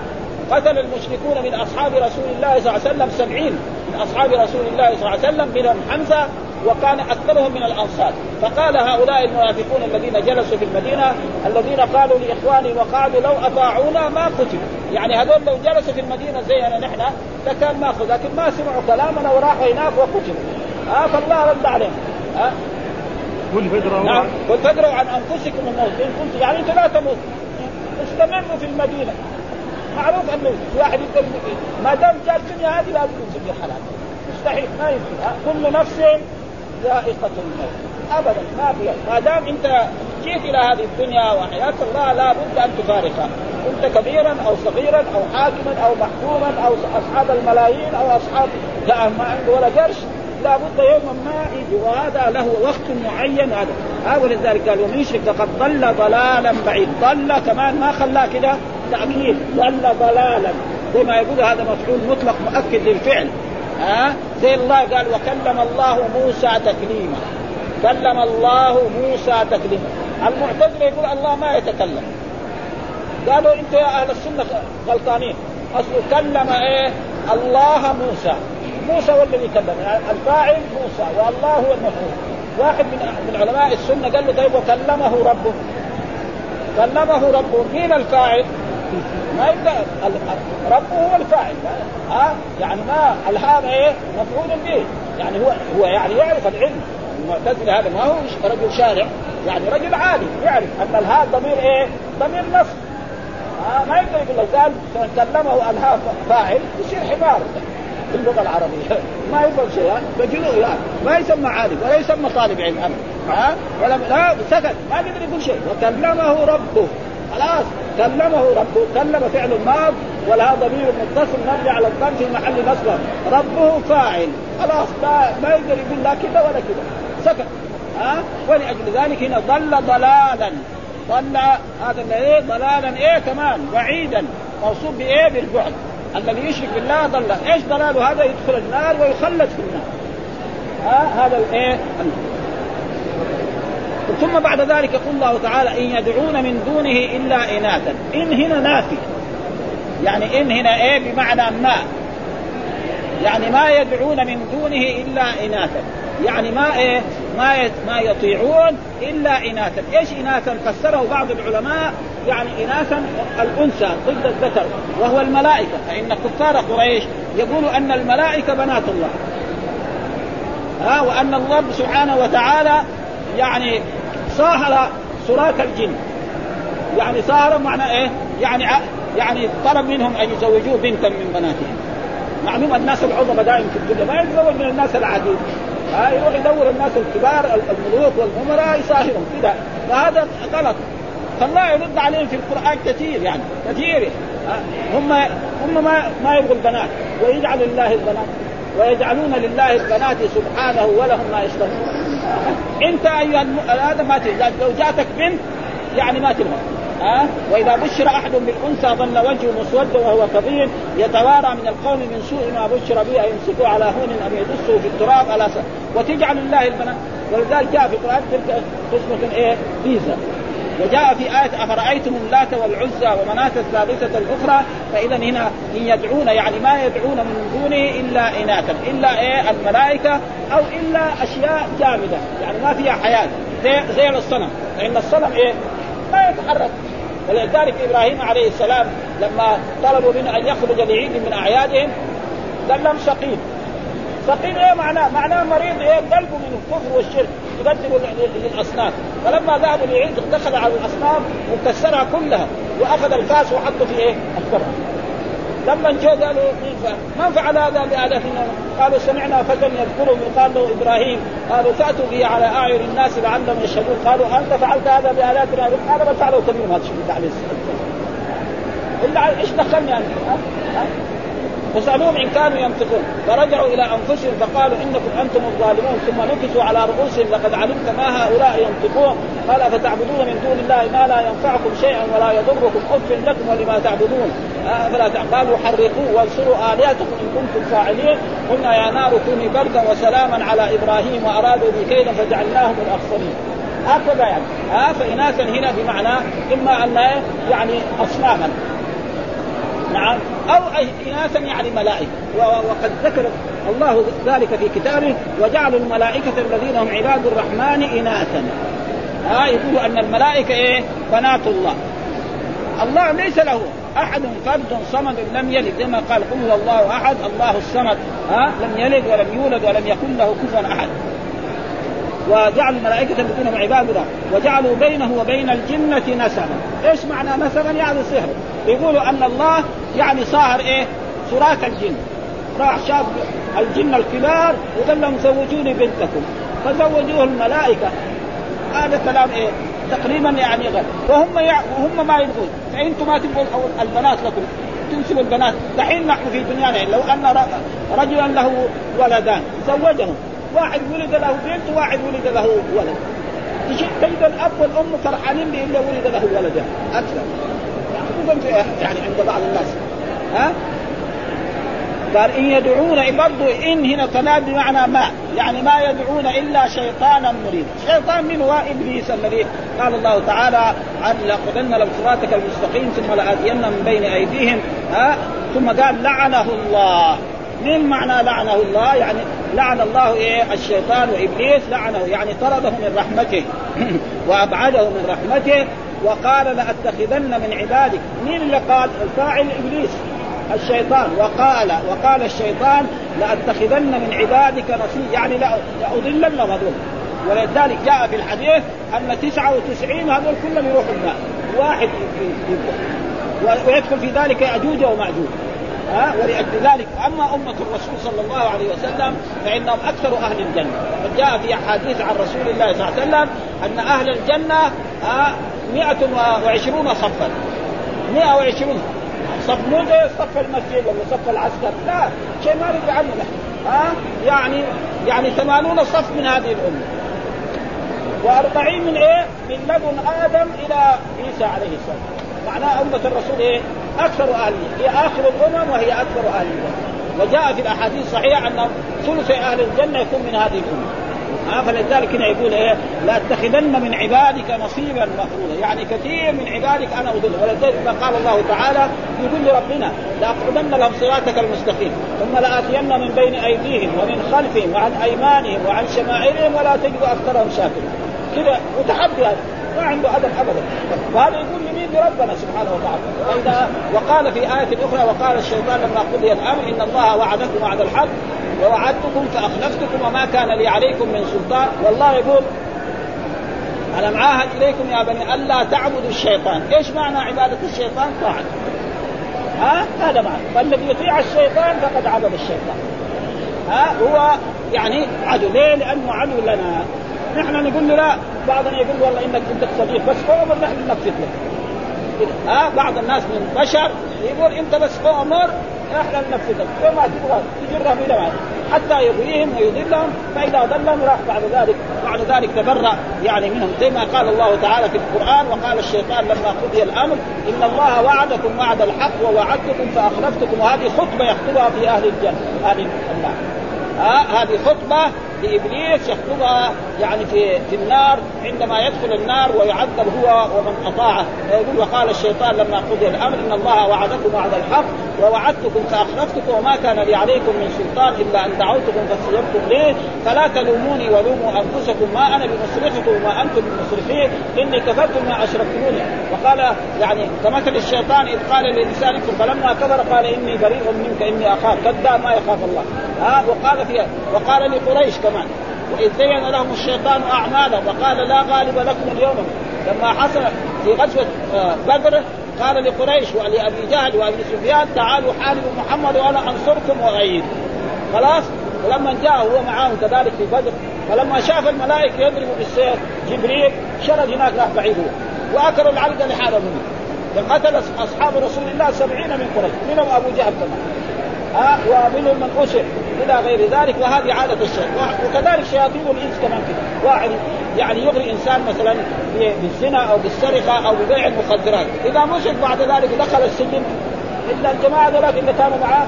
قتل المشركون من أصحاب رسول الله صلى الله عليه وسلم سبعين. من أصحاب رسول الله صلى الله عليه وسلم منهم حمزة وكان أكثرهم من الأنصار. فقال هؤلاء المنافقون الذين جلسوا في المدينة الذين قالوا لاخوانهم وقعدوا لو أطاعونا ما قتلوا. يعني هذول لو جلسوا في المدينة زينا نحن لكان ما لكن ما سمعوا كلامنا وراحوا هناك وقتلوا. آه فالله رد عليهم. قل فادروا نعم. قل فادروا عن أنفسكم الموت إن كنتم يعني أنتم لا تموت استمروا في المدينة. معروف أنه واحد يقول ما دام جاء الدنيا هذه لازم يمسك الحلال مستحيل ما يمكن كل نفس ذائقة الموت. ابدا ما في ما دام أنت جيت إلى هذه الدنيا وحياة الله لا بد أن تفارقها. كنت كبيرا أو صغيرا أو حاكما أو محكوما أو أصحاب الملايين أو اصحاب لا ما عنده ولا قرش لابد يوما ما يجي وهذا له وقت معين. هذا. هذا ولذلك قال ومن يشرك فقد ضل ضلالا بعيد. ضل كمان ما خلاه كده تأكيد ضل ضلالا. زي ما يقول هذا مفعول مطلق مؤكد للفعل. ها زي الله قال وكلم الله موسى تكليما. كلم الله موسى تكليما. المعتزله يقول الله ما يتكلم. قالوا انت يا أهل السنة غلطانين. اصله كلم إيه؟ الله موسى. موسى هو الذي كلم الفاعل موسى والله هو المفعول. واحد من من علماء السنة قال له طيب وكلمه ربه. كلمه ربه. مين الفاعل؟ ما يبدأ. ربه هو الفاعل. ها؟ يعني ما الهام إيه؟ مفعول به. يعني هو هو يعني يعرف العلم. المعتزلة هذا ما هو رجل شارع. يعني رجل عالم يعرف. ان الهاء ضمير إيه؟ ضمير نص. ما يقدر يقول لو قال كلمه الهاء فاعل يصير حمار. في اللغة العربية. ما يفهم شيء فجنون يعني ما يسمى عالم ولا يسمى طالب علم ابدا ها؟ ولا لا سكت. ما قدر يقول شيء. وكلمه ربه. خلاص. كلمه ربه. كلم فعل ماض ولا ضمير متصل مبني على الضم في محل نصب ربه فاعل. خلاص. ما, ما يقدر يقول لا كذا ولا كذا سكت. ها؟ ولأجل ذلك هنا ضل ضلالا. ضل هذا إيه؟ ضلالا إيه كمان؟ بعيدا موصوف بإيه؟ بالبعد الذي يشرك بالله ضل. إيش ضلاله هذا يدخل النار ويخلد في النار. ها؟ هذا الايه ثم بعد ذلك يقول الله تعالى إن يدعون من دونه إلا إناثا. إن هنا نافي. يعني إن هنا إيه؟ بمعنى ما. يعني ما يدعون من دونه إلا إناثا. يعني ما إيه؟ ما ما يطيعون إلا إناثا، إيش إناثا؟ فسره بعض العلماء يعني اناثا الأنثى ضد الذكر وهو الملائكة، فإن كفار قريش يقولوا أن الملائكة بنات الله. ها وأن الله سبحانه وتعالى يعني صاهر سراك الجن. يعني صاهر معنى إيه؟ يعني يعني طلب منهم أن يزوجوه بنتا من بناتهم. معلوم الناس العظمى دائما في الدنيا ما يتزوج من الناس العاديين ها يروح يدور الناس الكبار الملوك والامراء يصاهرهم كذا فهذا غلط فالله يرد عليهم في القرآن كثير يعني كثير. هم هم ما ما يبغوا البنات. ويجعل لله البنات. ويجعلون لله البنات سبحانه ولهم ما يشتهون. انت أيها هذا ما لو جاتك بنت يعني ما تبغى. ها؟ أه؟ وإذا بشر أحد بالأنثى ظل وجهه مسودا وهو كظيم يتوارى من القوم من سوء ما بشر به يمسكه على هون ام يدسه في التراب. على سنة. وتجعل الله البنات. ولذلك جاء في القرآن تلك قسمة إيه؟ بيزا. وجاء في آية أفرأيتم اللات والعزى ومناة الثالثة الأخرى؟ فإذا هنا إن يدعون يعني ما يدعون من دونه إلا إناثا إلا إيه؟ الملائكة أو إلا أشياء جامدة يعني ما فيها حياة زي زي الصنم فإن الصنم إيه؟ ما يتحرك. ولذلك إبراهيم عليه السلام لما طلبوا منه أن يخرج لعيد من أعيادهم قال لهم سقيم. سقيم إيه معناه؟ معناه مريض إيه؟ قلبه من الكفر والشرك. يقدم للاصنام فلما ذهبوا لعيد دخل على الاصنام وكسرها كلها وأخذ الكاس وحطه في إيه؟ التراب لما جو قالوا من فعل هذا بآلهتنا؟ قالوا سمعنا فتى يذكرهم يقال له إبراهيم قالوا فأتوا به على أعين الناس لعلهم يشهدون. قالوا أنت فعلت هذا بآلهتنا؟ قال بل فعله كبيرهم هذا الشيء إلا إيش دخلني أنا؟ فسالوهم إن كانوا ينطقون. فرجعوا إلى أنفسهم فقالوا إنكم أنتم الظالمون. ثم نكسوا على رؤوسهم لقد علمت ما هؤلاء ينطقون. قال فتعبدون من دون الله ما لا ينفعكم شيئا ولا يضركم. أف لكم ولما تعبدون. فلا قالوا حرقوه وانصروا آلهتكم إن كنتم فاعلين. قلنا يا نار كوني بردا وسلاما على إبراهيم وأرادوا به كيدا فجعلناهم الأخسرين. هكذا يعني. ها فاناثا هنا بمعنى إما أن يعني اصناما. نعم. أو اناثا يعني ملائكه وقد ذكر الله ذلك في كتابه وجعلوا الملائكة الذين هم عباد الرحمن اناثا. ها آه يقولوا أن الملائكة إيه؟ بنات الله. الله ليس له أحد فرد صمد لم يلد كما قال قل هو الله أحد الله الصمد ها لم يلد ولم يولد ولم يكن له كفوا أحد. وجعلوا الملائكة الذين هم عباد الله وجعلوا بينه وبين الجنة نسبا، إيش معنى نسبا؟ يعني سحر، يقولوا أن الله يعني صاهر إيه؟ سراة الجن، راح شاف الجن الكبار وقال لهم زوجوني بنتكم، فزوجوه الملائكة، هذا كلام إيه؟ تقريبا يعني غير وهم يع... وهم ما يبغون. فأنتم ما تبغون البنات لكم. تنسبوا البنات. دحين نحن في دنيانا لو أن رجلا له ولدان زوجهم. واحد ولد له بنت وواحد ولد له ولد. تجد الأب والأم فرحانين بإن ولد له ولد أكثر. يعني, يعني عند بعض الناس. ها؟ قال إن يدعون برضو إن هنا تناد بمعنى ما. يعني ما يدعون إلا شيطانا مريدا شيطان من هو؟ إبليس الذي قال الله تعالى عن لاقضن لهم صراطك المستقيم ثم لاتين من بين أيديهم. ها؟ ثم قال لعنه الله. من معنى لعنه الله؟ يعني لعن الله إيه؟ الشيطان وإبليس لعنه يعني طرده من رحمته وأبعده من رحمته وقال لأتخذن من عبادك. مين اللي قال؟ الفاعل إبليس الشيطان. وقال وقال الشيطان لأتخذن من عبادك نصيب يعني لأضلنهم هذول. ولذلك جاء في الحديث أن 99 هذول كلهم يروحوا النار واحد ويدخل في ذلك اجوج وماجوج ها ولأجل ذلك. أما أمة الرسول صلى الله عليه وسلم فإنهم أكثر أهل الجنة. قد جاء في أحاديث عن رسول الله صلى الله عليه وسلم أن أهل الجنة ها 120 صفا. 120 صف مو زي صف المسجد ولا صف العسكر؟ لا شيء ما ندري عنه ها يعني يعني 80 صف من هذه الأمة. وأربعين من إيه؟ من لدن آدم إلى عيسى عليه السلام. معناه أمة الرسول إيه؟ أكثر أهل هي آخر الأمم وهي أهل الجنه وجاء في الأحاديث الصحيحة أن ثلث أهل الجنة يكون من هذه الامه آه فلذلك هنا يقول إيه؟ لاتخذن من عبادك نصيبا مفروضا. يعني كثير من عبادك أنا اضل ولذلك قال الله تعالى يقول لربنا لاقعدن لهم صراطك المستقيم. ثم لاتين من بين أيديهم ومن خلفهم وعن أيمانهم وعن شمائلهم ولا تجد أكثرهم شاكرين. كذا وتحدي هذا. ما عنده أدب ابدا وهذا يقول يمين ربنا سبحانه وتعالى وقال في آية أخرى وقال الشيطان لما قضي الأمر إن الله وعدكم وعد الحق ووعدتكم فأخلفتكم وما كان لي عليكم من سلطان والله يقول ألم عاهد إليكم يا بني ألا تعبدوا الشيطان، إيش معنى عبادة الشيطان؟ طاعة. ها؟ هذا معنى، فالذي يطيع الشيطان فقد عبد الشيطان. ها؟ هو يعني عدو، ليه؟ لأنه عدو لنا. نحن نقول له لا، بعضنا يقول والله إنك أنت صديق، بس أمر نحن ننفذ لك. ها؟ بعض الناس من البشر يقول أنت بس أمر إحنا ننفذك وما تبغى تجرهم إلى بعد حتى يغويهم ويضلهم فإذا ضلهم راح بعد ذلك بعد ذلك تبرأ يعني منهم زي ما قال الله تعالى في القرآن وقال الشيطان لما قضي الأمر إن الله وعدكم وعد الحق ووعدتكم فأخلفتكم وهذه خطبة يخطبها في أهل الجنة أهل النار ها هذه خطبة لإبليس يخطبها يعني في في النار عندما يدخل النار ويعذب هو ومن أطاعه. يقول وقال الشيطان لما قضي الأمر إن الله وعدكم وعد الحق ووعدتكم فأخلفتكم وما كان لي عليكم من سلطان إلا أن دعوتكم فاستجبتم لي. فلا تلوموني ولوموا أنفسكم ما أنا بمصرخكم وما أنتم بمصرخين إني كفرت ما أشركتموني. وقال يعني كمثل الشيطان إذ قال للإنسان فلما كفر قال إني بريء منك إني أخاف. كذاب ما يخاف الله. ها وقال فيها وقال لقريش كمان وإذ زين لهم الشيطان اعمالهم وقال لا غالب لكم اليوم. لما حصل في غزوة بدر قال لقريش ولأبي جهل وأبي سفيان تعالوا حاربوا محمد وأنا أنصركم واؤيدكم خلاص؟ ولما جاء هو معاهم كذلك في بدر فلما شاف الملائكة يضربوا بالسيف جبريل شرد هناك راح بعيد وأكلوا العلقه لحالهم فقتل أصحاب رسول الله سبعين من قريش منهم أبو جهل كمان. ها ومنهم من أسر. إلى غير ذلك وهذه عادة الشيطان وكذلك شياطين الإنس كمان كده. واحد يعني يغري إنسان مثلا بالزنا أو بالسرقة أو ببيع المخدرات. إذا مشي بعد ذلك دخل السجن إلا الجماعة ذولاك اللي كانوا معاه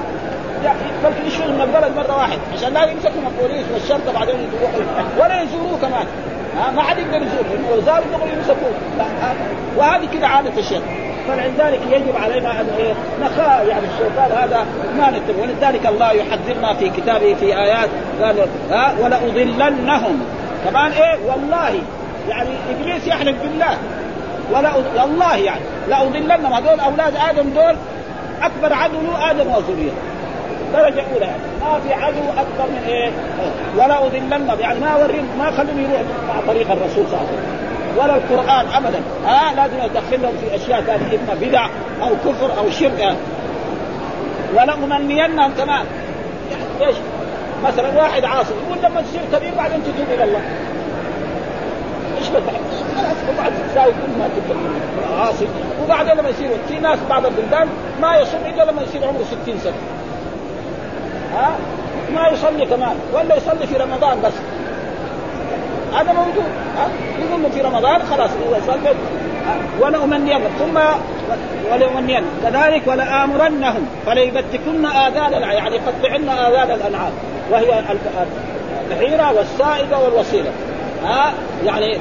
يمكن يشيلوا من البلد مرة واحد عشان لا يمسكوا البوليس والشرطة بعدين يروحوا. ولا يزوروه كمان. ما حد يقدر يزور لأنه لو زاروا يمسكوه. وهذه كده عادة الشيطان فلذلك يجب علينا أن إيه نخاف يعني الشيطان هذا ما نتبع ولذلك الله يحذرنا في كتابه في آيات قال ها ولأضلنهم. كمان إيه والله يعني إبليس يحلف بالله. ولا والله يعني لأضلنهم. هذول أولاد آدم دول أكبر عدو آدم وذريته. درجة أولى يعني. ما في عدو أكبر من إيه ولا أضلنهم. يعني ما أوريهم ما خلوهم يروحوا مع طريق الرسول صلى الله عليه وسلم. ولا القرآن ابدا. ها لازم ادخلهم في أشياء ثانية إما بدع أو كفر أو شرك. يعني. ولا امنينهم كمان. يعني إيش؟ مثلا واحد عاصي يقول لما تصير كبير بعدين تتوب إلى الله. إيش خلاص وبعد تساوي كل ما تقدر. عاصي. وبعدين لما يصير في ناس بعض البلدان ما يصوم إلا لما يصير عمره 60 سنة. ها؟ ما يصلي كمان ولا يصلي في رمضان بس. هذا موجود. ها؟ في رمضان خلاص اذا صلت ولا امنين ثم ولا امنين كذلك ولا امرنهم فليبتكن آذان يعني يقطعن آذان الأنعام. وهي البحيرة والسائقه والوسيله ها؟ يعني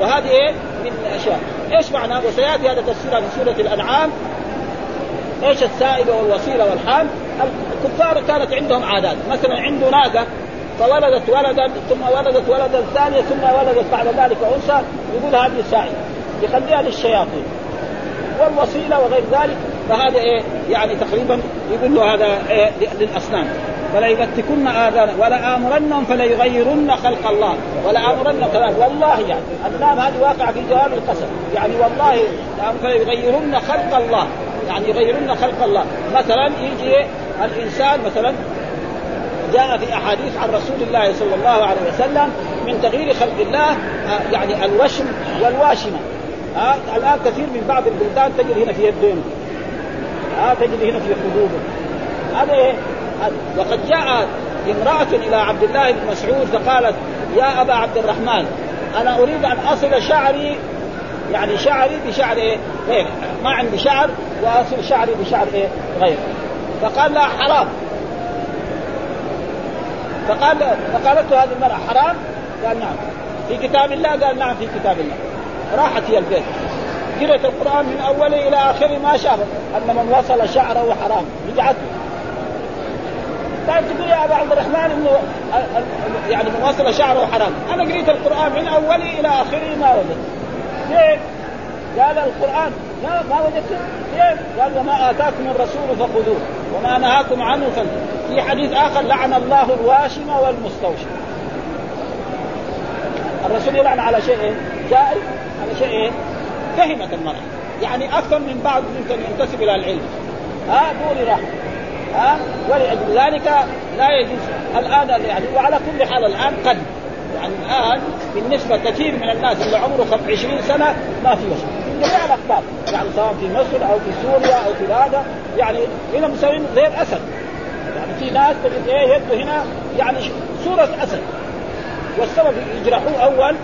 وهذه إيه؟ من الاشياء إيش معنى؟ وسيأتي هذا تفسيرها في سورة الأنعام. إيش السائبه والوسيله والحام الكفار كانت عندهم عادات. مثلا عنده ناقة. فولدت ولدا ثم ولدت ولدا ثانيا ثم ولدت بعد ذلك أنثى يقول هذه سائبه يخليها للشياطين. والوسيلة وغير ذلك فهذا إيه؟ يعني تقريبا يقول له هذا إيه؟ للأصنام. فليبتكن آذان ولا آمرنهم فليغيرن خلق الله. ولا آمرن كذلك والله يعني اللام هذه واقعة في جواب القسم. يعني والله فليغيرن خلق الله. يعني يغيرن خلق الله. مثلا يجي الإنسان مثلا جاء في أحاديث عن رسول الله صلى الله عليه وسلم من تغيير خلق الله آه، يعني الوشم والواشمة. ها آه الآن كثير من بعض البلدان تجد هنا في يدين ها آه تجد هنا في خدوده هذا إيه؟ وقد جاء امرأة إلى عبد الله بن مسعود فقالت يا أبا عبد الرحمن أنا أريد أن أصل شعري يعني شعري بشعر إيه؟ غير ما عندي شعر وأصل شعري بشعر إيه؟ غير فقال لا حرام. فقال فقالت هذه المرأة حرام؟ قال نعم. في كتاب الله؟ قال نعم في كتاب الله. راحت هي البيت. قرأت القرآن من أوله إلى آخره ما شافت أن من وصل شعره حرام. رجعت. لا تقول يا أبا عبد الرحمن إنه يعني من وصل شعره حرام، أنا قريت القرآن من أوله إلى آخره ما وجدت. ليه؟ قال القرآن لا ما وجدت؟ كيف؟ قال وما آتاكم الرسول فخذوه. وما نهاكم عنه فانتهوا في حديث آخر لعن الله الواشم والمستوشم. الرسول يلعن على شيء إيه؟ جائز؟ على شيء إيه؟ فهمت المرأة. يعني أكثر من بعض يمكن ينتسب إلى العلم. ها؟ دوري راح ها؟ ولأجل ذلك لا يجوز. الآن يعني وعلى كل حال الآن قد. يعني الآن بالنسبة كثير من الناس اللي عمره 20 سنة ما في وجه من جميع الاقطاب يعني سواء في مصر أو في سوريا أو في هذا يعني هنا مسوين غير أسد. يعني في ناس تجد إيه يده هنا يعني صورة أسد. والسبب يجرحوه أول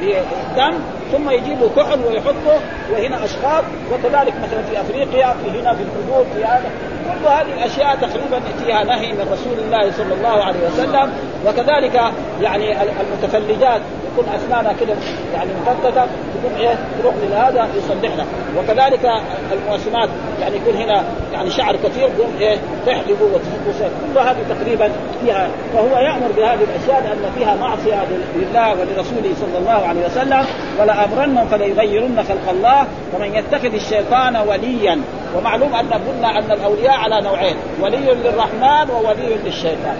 بدم ثم يجيب له كحل ويحطه وهنا أشخاص وكذلك مثلا في أفريقيا في هنا في الحدود في هذا. كل هذه الأشياء تقريبا فيها نهي من رسول الله صلى الله عليه وسلم. وكذلك يعني المتفلجات يكون أسنانها كده يعني مفتتة تكون إيه؟ تروح لهذا يصلحها وكذلك المواسمات يعني يكون هنا يعني شعر كثير يقوم إيه؟ تحلقه وتفكه كل هذه تقريبا فيها. فهو يأمر بهذه الأشياء لأن فيها معصية لله ولرسوله صلى الله عليه وسلم. ولا امرنهم فليغيرن خلق الله ومن يتخذ الشيطان وليا. ومعلوم أن قلنا أن الأولياء على نوعين ولي للرحمن وولي للشيطان.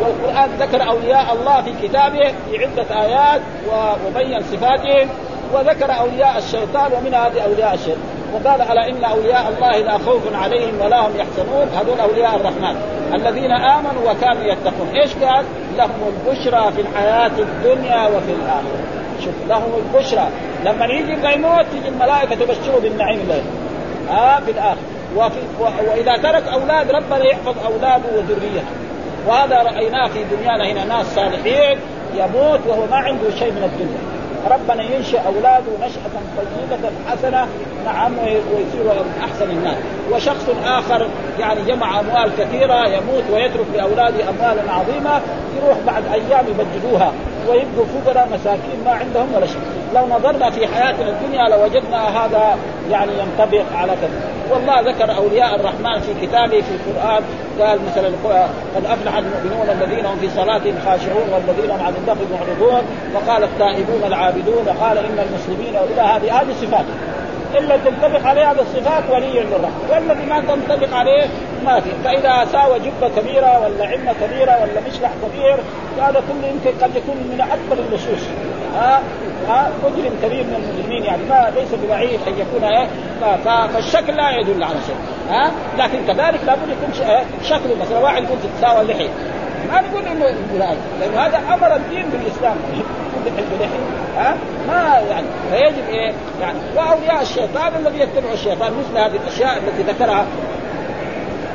والقرآن ذكر أولياء الله في كتابه في عده آيات وبين صفاتهم وذكر أولياء الشيطان ومن هذه أولياء الشيطان. وقال ألا إن أولياء الله لا خوف عليهم ولا هم يحزنون؟ هذول أولياء الرحمن. الذين آمنوا وكانوا يتقون. إيش قال؟ لهم البشرى في الحياة الدنيا وفي الآخرة. شوف لهم البشرى. لما يجي يموت تيجي الملائكة تبشره بالنعيم الليل ها آه في الاخره وفي وإذا ترك أولاد ربنا يحفظ أولاده وذريته. وهذا رأيناه في دنيانا هنا ناس صالحين يموت وهو ما عنده شيء من الدنيا. ربنا ينشئ أولاده نشأة طيبة حسنة نعم ويصير من أحسن الناس، وشخص آخر يعني جمع أموال كثيرة يموت ويترك لأولاده اموالا عظيمة يروح بعد أيام يبددوها ويبقوا فقراء مساكين ما عندهم ولا شيء. لو نظرنا في حياتنا الدنيا لوجدنا هذا يعني ينطبق على كذا. والله ذكر أولياء الرحمن في كتابه في القرآن قال مثلا قد أفلح المؤمنون الذين هم في صلاتهم خاشعون والذين هم عن اللغو معرضون وقال التائبون العابدون وقال إن المسلمين وإلى هذه هذه صفات. إلا تنطبق عليه هذه الصفات ولي للرحمن والذي ما تنطبق عليه ما في. فإذا ساوى جبة كبيرة ولا عمه كبيرة ولا مشلح كبير هذا كله يمكن قد يكون من أكبر اللصوص ها؟ ها؟ مجرم كبير من المجرمين يعني ما ليس ببعيد أن يكون إيه فالشكل لا يدل على شيء. ها؟ لكن كذلك لابد يكون شكله مثلا واحد يقول تتساوى لحيه ما نقول إنه لأنه هذا أمر الدين بالإسلام. ها؟ ما يعني فيجب إيه؟ يعني وأولياء الشيطان الذي يتبع الشيطان مثل هذه الأشياء التي ذكرها.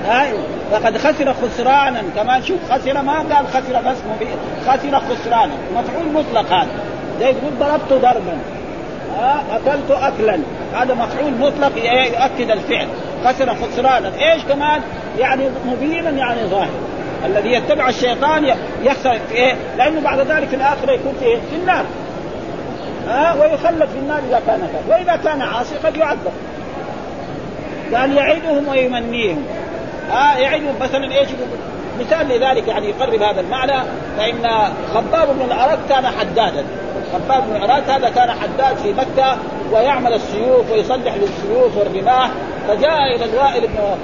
هاي فقد خسر خسرانا. كمان شوف خسر ما قال خسر بس خسر خسرانا. مفعول مطلق هذا. زي يقول ضربت ضربا. أكلت أكلا. هذا مفعول مطلق يؤكد الفعل. خسر خسرانا. إيش كمان؟ يعني مبينا يعني ظاهر. الذي يتبع الشيطان يخسر. في إيه؟ لأنه بعد ذلك في الآخرة يكون في إيه؟ في النار. ها؟ ويخلد في النار إذا كان كافر وإذا كان عاصي قد يعذب. قال يعدهم ويمنيهم. ها؟ يعدهم مثلا إيش مثال لذلك يعني يقرب هذا المعنى. فإن خباب بن الأرت كان حدادا. خباب بن الأرت هذا كان حداد في مكة ويعمل السيوف ويصلح للسيوف والرماح. فجاء إلى الوائل بن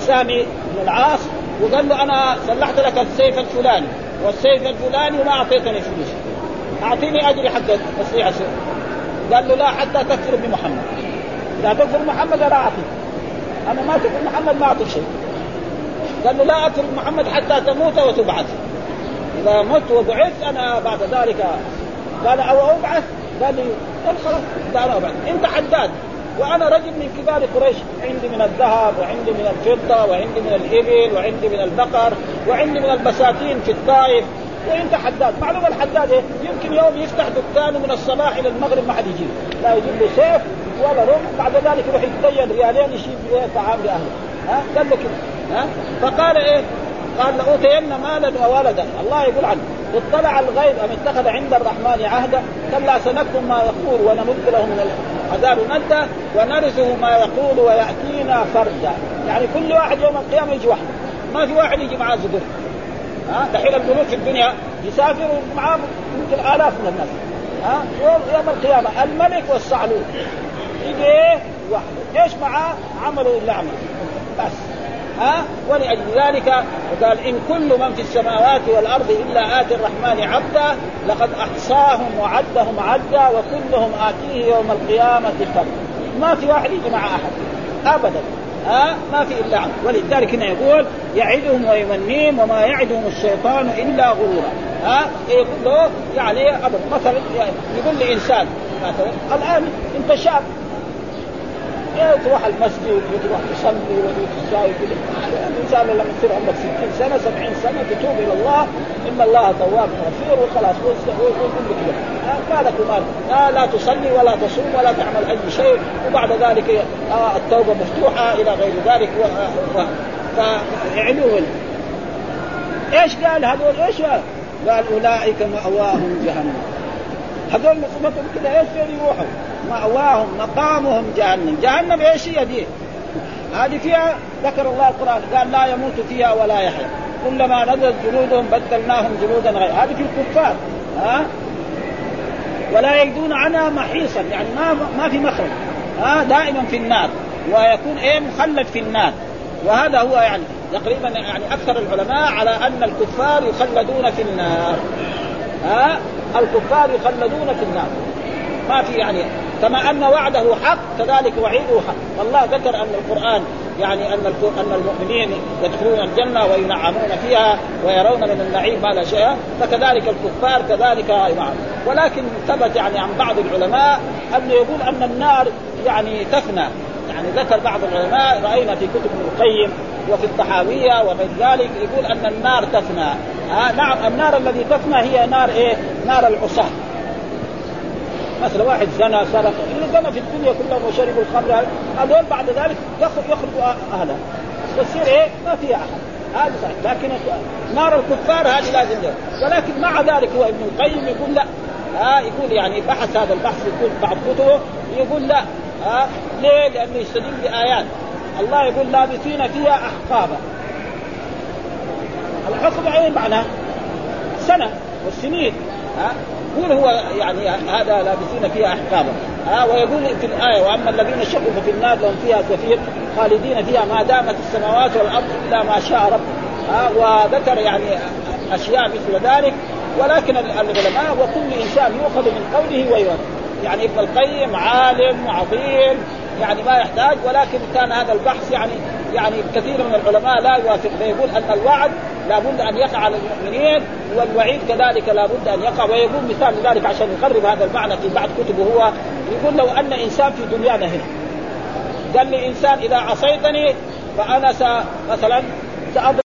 سامي بن العاص وقال له أنا صلحت لك السيف الفلاني والسيف الفلاني وما أعطيتني فلوس. أعطيني أجري حق تصليح السيف. قال له لا حتى تكفر بمحمد. إذا تكفر محمد لا اعطيك أنا ما تكفر محمد ما اعطيك شيء. قال له لا أكفر محمد حتى تموت وتبعث. إذا مت وبعثت أنا بعد ذلك قال أو أبعث؟ قال لي قال خلاص قال أبعث. أنت حداد. وأنا رجل من كبار قريش عندي من الذهب وعندي من الفضة وعندي من الإبل وعندي من البقر وعندي من البساتين في الطائف. وانت حداد. معلومه الحداد إيه؟ يمكن يوم يفتح دكانه من الصباح إلى المغرب ما حد يجيب. لا يجيب له سيف ولا رمح. بعد ذلك يروح يتدين ريالين يشيل طعام لأهله. ها؟ قال له كده. ها؟ فقال إيه؟ قال لأوتين مالا وولدا. الله يقول عنه. اطلع الغيب أم اتخذ عند الرحمن عهدا؟ كلا سنكتب ما يقول ونمد له من العذاب مدا ونرثه ما يقول ويأتينا فردا يعني كل واحد يوم القيامة يجي واحد. ما في واحد يجي معاه زبر. ها؟ دحين الملوك في الدنيا يسافروا معاه يمكن آلاف من الناس. ها؟ يوم القيامة. الملك والصعلوك يجي واحد. إيش معاه عملوا اللي عمل؟ بس. ها؟ ولأجل ذلك قال إن كل من في السماوات والأرض إلا آتي الرحمن عبدا لقد أحصاهم وعدهم عدا وكلهم آتيه يوم القيامة فردا ما في واحد يجي مع أحد. ابدا. ها؟ ما في إلا عبد. ولذلك هنا يقول يعدهم ويمنيهم وما يعدهم الشيطان إلا غرورا. ها؟ يقول له يعني ابدا. مثلا يقول لإنسان مثلا الآن انت شاب تروح المسجد وتروح تصلي وتساوي كذا الانسان لما تصير عمرك 60 سنة 70 سنة تتوب إلى الله. إن الله تواب غفير وخلاص. ويقول كذا ما لك مال. لا, لا تصلي ولا تصوم ولا تعمل أي شيء. وبعد ذلك آه التوبة مفتوحة إلى غير ذلك. فيعلوه إيش قال هذول؟ إيش قال؟ أولئك مأواهم جهنم. هذول صفتهم كذا إيش يروحوا؟ مأواهم مقامهم جهنم، جهنم إيش هي دي؟ هذه فيها ذكر الله القرآن قال لا يموت فيها ولا يحيا. كلما نزلت جلودهم بدلناهم جلودا غير. هذه في الكفار ها؟ ولا يجدون عنها محيصا. يعني ما ما في مخرج ها؟ دائما في النار. ويكون إيه؟ مخلد في النار. وهذا هو يعني تقريبا يعني أكثر العلماء على أن الكفار يخلدون في النار ها؟ الكفار يخلدون في النار. ما في يعني. كما أن وعده حق كذلك وعيده حق. والله ذكر أن القرآن يعني أن أن المؤمنين يدخلون الجنة وينعمون فيها ويرون من النعيم ما لا شيء فكذلك الكفار كذلك نعم ولكن ثبت يعني عن بعض العلماء انه يقول أن النار يعني تفنى. يعني ذكر بعض العلماء رأينا في كتب ابن القيم وفي الطحاوية وغير ذلك يقول أن النار تفنى. آه نعم النار الذي تفنى هي نار إيه؟ نار العصاة. مثلا واحد زنى سرق. اللي زنى في الدنيا كلهم وشربوا الخمر هذول بعد ذلك يخرج يخرجوا أهله. تصير إيه؟ ما فيها أحد. هذا صحيح. لكن نار الكفار هذه لازم ده. ولكن مع ذلك هو ابن القيم يقول لا. ها يقول يعني بحث هذا البحث يقول بعض كتبه يقول لا. ها ليه؟ لأنه يستدل بآيات. الله يقول لابثين فيها أحقابا. الحقب إيه معناه؟ سنة والسنين. ها؟ يقول هو يعني هذا لابثين فيها احقابا ها ويقول في الآية وأما الذين شقوا ففي النار لهم فيها زفير خالدين فيها ما دامت السماوات والأرض إلا ما شاء رب ها وذكر يعني أشياء مثل ذلك. ولكن العلماء وكل إنسان يؤخذ من قوله ويرد يعني ابن القيم عالم عظيم يعني ما يحتاج ولكن كان هذا البحث يعني يعني كثير من العلماء لا يوافق فيقول أن الوعد لابد أن يقع على المؤمنين والوعيد كذلك لابد أن يقع ويقول مثال لذلك عشان يقرب هذا المعنى في بعض كتبه هو يقول لو أن إنسان في دنيانا هنا قال لي إنسان إذا عصيتني فأنا مثلا سأضرب